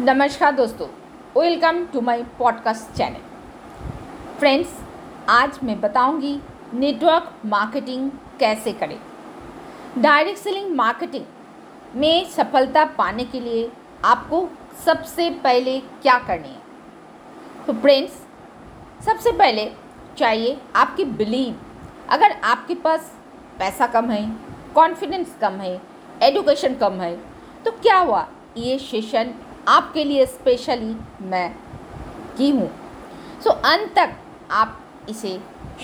नमस्कार दोस्तों welcome to my podcast channel friends आज मैं बताऊँगी नेटवर्क मार्केटिंग कैसे करें। डायरेक्ट सेलिंग मार्केटिंग में सफलता पाने के लिए आपको सबसे पहले क्या करनी है? तो फ्रेंड्स सबसे पहले चाहिए आपकी बिलीव अगर आपके पास पैसा कम है कॉन्फिडेंस कम है एडुकेशन कम है तो क्या हुआ? ये सेशन आपके लिए स्पेशली मैं की हूँ। सो so, अंत तक आप इसे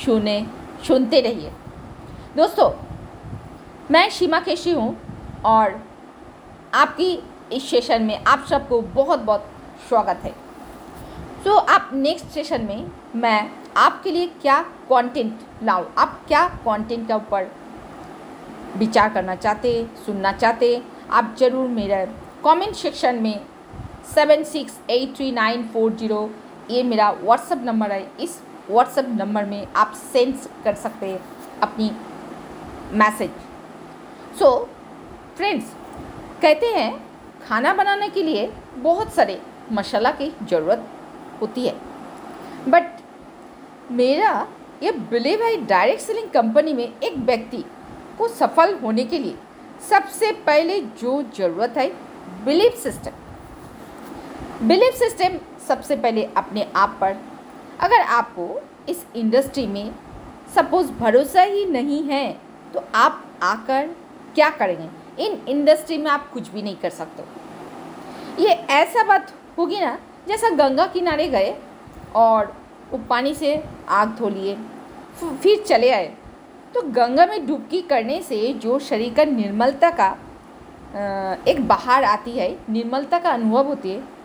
सुने सुनते रहिए। दोस्तों मैं सीमा केशी हूँ और आपकी इस सेशन में आप सबको बहुत बहुत स्वागत है। सो so, आप नेक्स्ट सेशन में मैं आपके लिए क्या कंटेंट लाऊं? आप क्या कंटेंट के ऊपर विचार करना चाहते सुनना चाहते? आप ज़रूर मेरे कमेंट सेक्शन में seven six eight three nine four zero. ये मेरा व्हाट्सअप नंबर है। इस व्हाट्सअप नंबर में आप सेंड कर सकते हैं अपनी मैसेज सो फ्रेंड्स कहते हैं खाना बनाने के लिए बहुत सारे मसाला की ज़रूरत होती है। बट मेरा, ये बिलीव है डायरेक्ट सेलिंग कंपनी में एक व्यक्ति को सफल होने के लिए सबसे पहले जो ज़रूरत है बिलीव सिस्टम बिलीव सिस्टम सबसे पहले अपने आप पर। अगर आपको इस इंडस्ट्री में सपोज़ भरोसा ही नहीं है तो आप आकर क्या करेंगे? इन इंडस्ट्री में आप कुछ भी नहीं कर सकते। ये ऐसा बात होगी ना, जैसा गंगा किनारे गए और वो पानी से आग धो लिए फिर चले आए। तो गंगा में डुबकी करने से जो शरीर का निर्मलता का एक बाहर आती है, निर्मलता का अनुभव होती है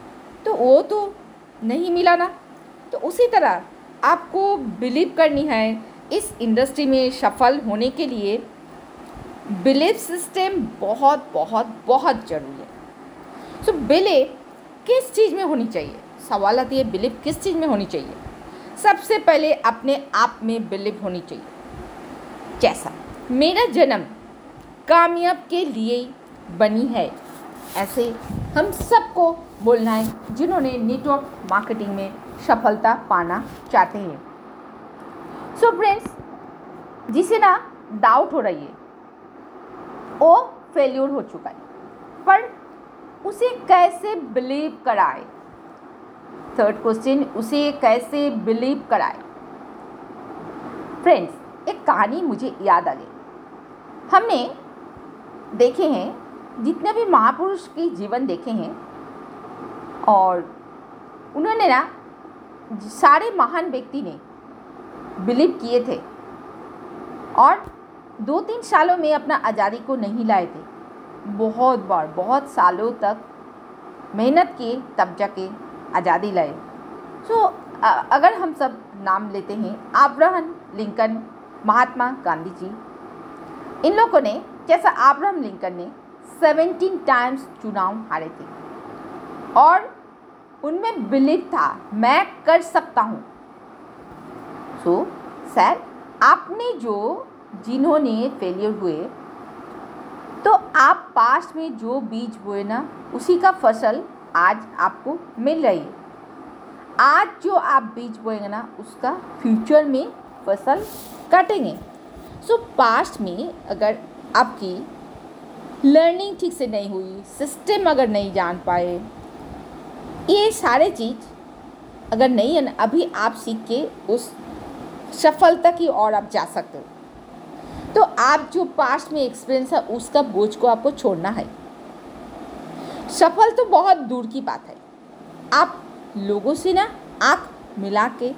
तो वो तो नहीं मिला ना। तो उसी तरह आपको बिलीव करनी है इस इंडस्ट्री में सफल होने के लिए। बिलीव सिस्टम बहुत बहुत बहुत ज़रूरी है। सो so, बिलीव किस चीज़ में होनी चाहिए? सवाल आती है बिलीव किस चीज़ में होनी चाहिए? सबसे पहले अपने आप में बिलीव होनी चाहिए। जैसा मेरा जन्म कामयाब के लिए बनी है ऐसे हम सबको बोलना है, जिन्होंने नेटवर्क मार्केटिंग में सफलता पाना चाहते हैं। सो फ्रेंड्स जिसे ना डाउट हो रही है, वो फेल्यूर हो चुका है। पर उसे कैसे बिलीव कराए? थर्ड क्वेश्चन उसे कैसे बिलीव कराए? फ्रेंड्स एक कहानी मुझे याद आ गई। हमने देखे हैं, जितने भी महापुरुष की जीवन देखे हैं और उन्होंने ना सारे महान व्यक्ति ने बिलीव किए थे। और दो तीन सालों में अपना आज़ादी को नहीं लाए थे। बहुत बार, बहुत सालों तक मेहनत किए तब जाके आज़ादी लाए। सो अगर हम सब नाम लेते हैं, आब्राहम लिंकन, महात्मा गांधी जी। इन लोगों ने, जैसा आब्राहम लिंकन ने सेवेंटीन टाइम्स चुनाव हारे थे। और उनमें बिलीव था। मैं कर सकता हूँ। सो so, सर आपने जो जिन्होंने फेलियर हुए तो आप पास्ट में जो बीज बोए ना उसी का फ़सल आज आपको मिल रही है। आज जो आप बीज बोएँगे ना उसका फ्यूचर में फ़सल काटेंगे। सो so, पास्ट में अगर आपकी लर्निंग ठीक से नहीं हुई सिस्टम अगर नहीं जान पाए ये सारे चीज़ अगर नहीं है ना, अभी आप सीख के उस सफलता की ओर आप जा सकते हो। तो आप जो पास्ट में एक्सपीरियंस है, उसका बोझ को आपको छोड़ना है। सफल तो बहुत दूर की बात है। आप लोगों से ना आँख मिला के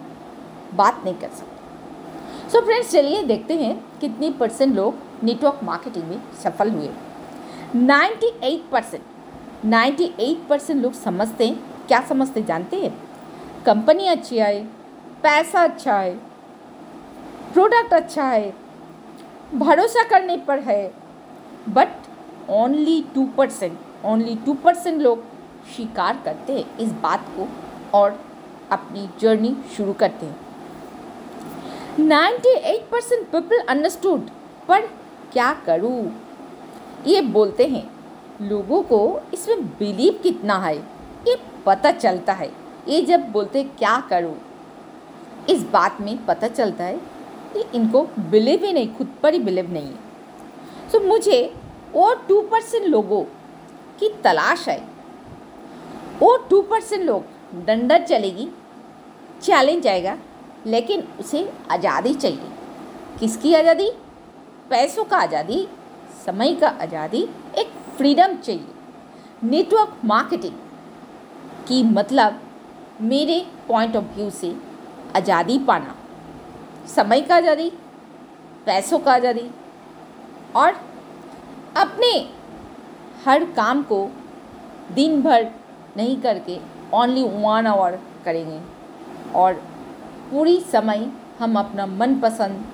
बात नहीं कर सकते। सो फ्रेंड्स चलिए देखते हैं कितनी परसेंट लोग नेटवर्क मार्केटिंग में सफल हुए। 98 परसेंट नाइन्टी एट परसेंट लोग समझते हैं क्या समझते जानते हैं? कंपनी अच्छी आए, पैसा अच्छा है प्रोडक्ट अच्छा है भरोसा करने पर है। But only two percent only two percent लोग स्वीकार करते हैं इस बात को और अपनी जर्नी शुरू करते हैं। Ninety eight percent people understood पर क्या करूँ? ये बोलते हैं, लोगों को इसमें बिलीव कितना है? ये पता चलता है। ये जब बोलते क्या करूँ? इस बात में पता चलता है कि इनको बिलीव ही नहीं खुद पर ही बिलीव नहीं है। सो so, मुझे और टू परसेंट लोगों की तलाश है। वो टू परसेंट लोग डंडर चलेगी चैलेंज आएगा लेकिन उसे आज़ादी चाहिए। किसकी आज़ादी? पैसों का आज़ादी समय का आज़ादी एक फ्रीडम चाहिए। नेटवर्क मार्केटिंग की मतलब मेरे पॉइंट ऑफ़ व्यू से आज़ादी पाना। समय का आज़ादी, पैसों का आज़ादी और अपने हर काम को दिन भर नहीं करके ओनली वन आवर करेंगे और पूरी समय हम अपना मनपसंद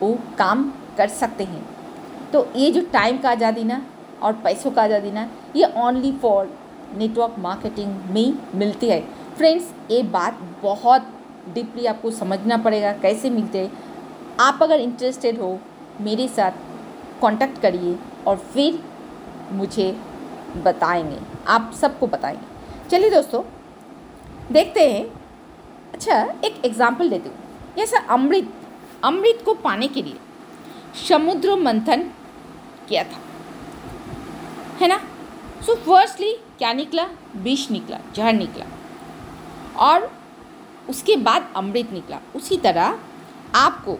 वो काम कर सकते हैं। तो ये जो टाइम का आज़ादी ना और पैसों का आज़ादी ना, ये ओनली फॉर नेटवर्क मार्केटिंग में मिलती है। फ्रेंड्स ये बात बहुत डीपली आपको समझना पड़ेगा, कैसे मिलते हैं। आप अगर इंटरेस्टेड हो, मेरे साथ कांटेक्ट करिए और फिर मुझे बताएँगे। आप सबको बताएँगे। चलिए दोस्तों, देखते हैं। अच्छा एक एग्ज़ाम्पल देती हूँ। जैसा अमृत अमृत को पाने के लिए समुद्र मंथन किया था। है ना? सो फर्स्टली क्या निकला? विष निकला, जहर निकला। और उसके बाद अमृत निकला। उसी तरह आपको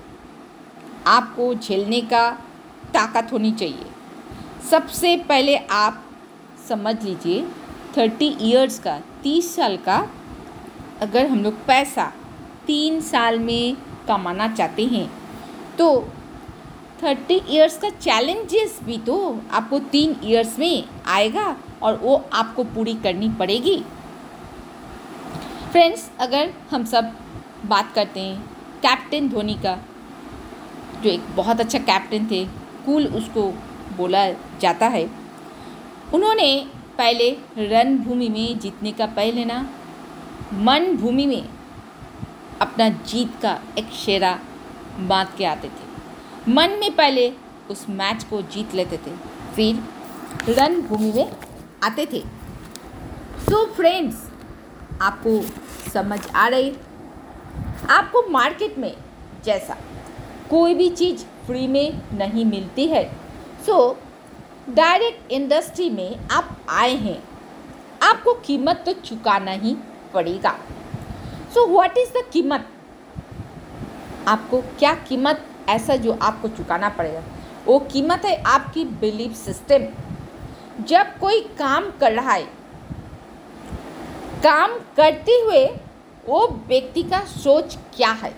आपको झेलने का ताकत होनी चाहिए। सबसे पहले आप समझ लीजिए, थर्टी ईयर्स का, तीस साल का, अगर हम लोग पैसा तीन साल में कमाना चाहते हैं तो थर्टी ईयर्स का चैलेंजेस भी तो आपको तीन ईयर्स में आएगा और वो आपको पूरी करनी पड़ेगी। फ्रेंड्स, अगर हम सब बात करते हैं, कैप्टन धोनी का, जो एक बहुत अच्छा कैप्टन थे, कूल उसको बोला जाता है। उन्होंने पहले रन भूमि में जीतने का पहले ना मन भूमि में अपना जीत का एक शेरा बाँध के आते थे। मन में पहले उस मैच को जीत लेते थे, फिर रन भूमि में आते थे। सो so फ्रेंड्स आपको समझ आ रही, आपको मार्केट में जैसा कोई भी चीज़ फ्री में नहीं मिलती है। सो डायरेक्ट इंडस्ट्री में आप आए हैं, आपको कीमत तो चुकाना ही पड़ेगा। सो व्हाट इज़ द कीमत? आपको क्या कीमत ऐसा जो आपको चुकाना पड़ेगा। वो कीमत है आपकी बिलीफ सिस्टम। जब कोई काम कर रहा है काम करते हुए वो व्यक्ति का सोच क्या है?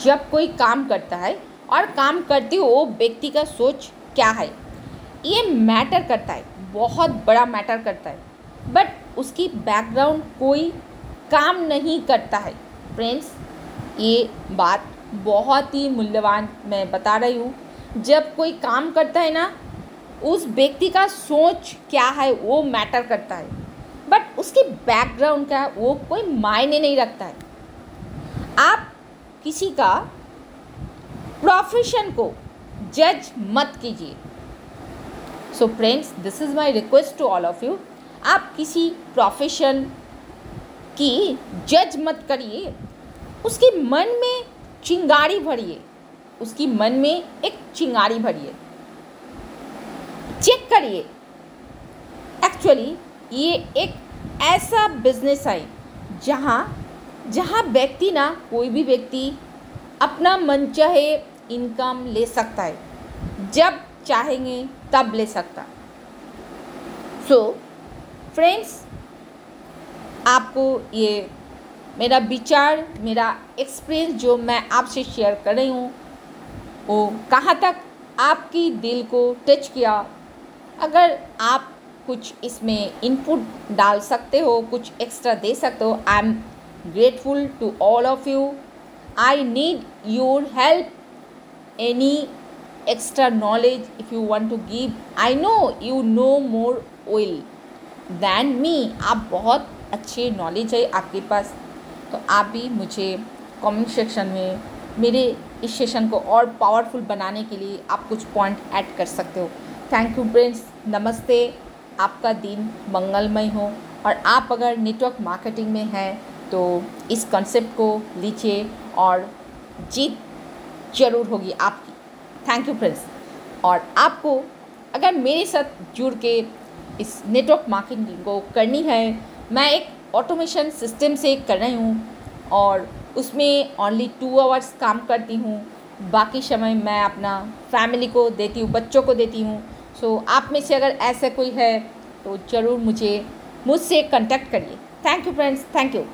जब कोई काम करता है और काम करते हुए वो व्यक्ति का सोच क्या है? ये मैटर करता है, बहुत बड़ा मैटर करता है। बट उसकी बैकग्राउंड कोई काम नहीं करता है। फ्रेंड्स, ये बात बहुत ही मूल्यवान मैं बता रही हूँ। जब कोई काम करता है ना, उस व्यक्ति का सोच क्या है, वो मैटर करता है। बट उसकी बैकग्राउंड है, वो कोई मायने नहीं रखता है। आप किसी का प्रोफेशन को जज मत कीजिए। So friends this is my request to all of you आप किसी प्रोफेशन की जज मत करिए। उसके मन में चिंगारी भरिए। उसकी मन में एक चिंगारी भरिए। चेक करिए। एक्चुअली ये एक ऐसा बिज़नेस है जहाँ जहाँ व्यक्ति ना कोई भी व्यक्ति अपना मन चाहे इनकम ले सकता है। जब चाहेंगे तब ले सकता। सो so, फ्रेंड्स आपको ये मेरा विचार, मेरा एक्सपीरियंस जो मैं आपसे शेयर कर रही हूँ, वो कहाँ तक आपकी दिल को टच किया? अगर आप कुछ इसमें इनपुट डाल सकते हो, कुछ एक्स्ट्रा दे सकते हो I am grateful to all of you I need your help any extra knowledge if you want to give I know you know more oil than me आप बहुत अच्छी नॉलेज है आपके पास। तो आप भी मुझे कमेंट सेक्शन में मेरे इस सेशन को और पावरफुल बनाने के लिए आप कुछ पॉइंट ऐड कर सकते हो। थैंक यू फ्रेंड्स नमस्ते. आपका दिन मंगलमय हो। और आप अगर नेटवर्क मार्केटिंग में हैं तो इस कंसेप्ट को लीजिए और जीत ज़रूर होगी आपकी। थैंक यू फ्रेंड्स और आपको अगर मेरे साथ जुड़ के इस नेटवर्क मार्केटिंग को करनी है, मैं एक ऑटोमेशन सिस्टम से कर रही हूँ और उसमें ओनली टू आवर्स काम करती हूँ। बाकी समय मैं अपना फैमिली को देती हूँ बच्चों को देती हूँ। सो so, आप में से अगर ऐसा कोई है तो ज़रूर मुझे मुझसे कॉन्टैक्ट करिए। Thank you friends thank you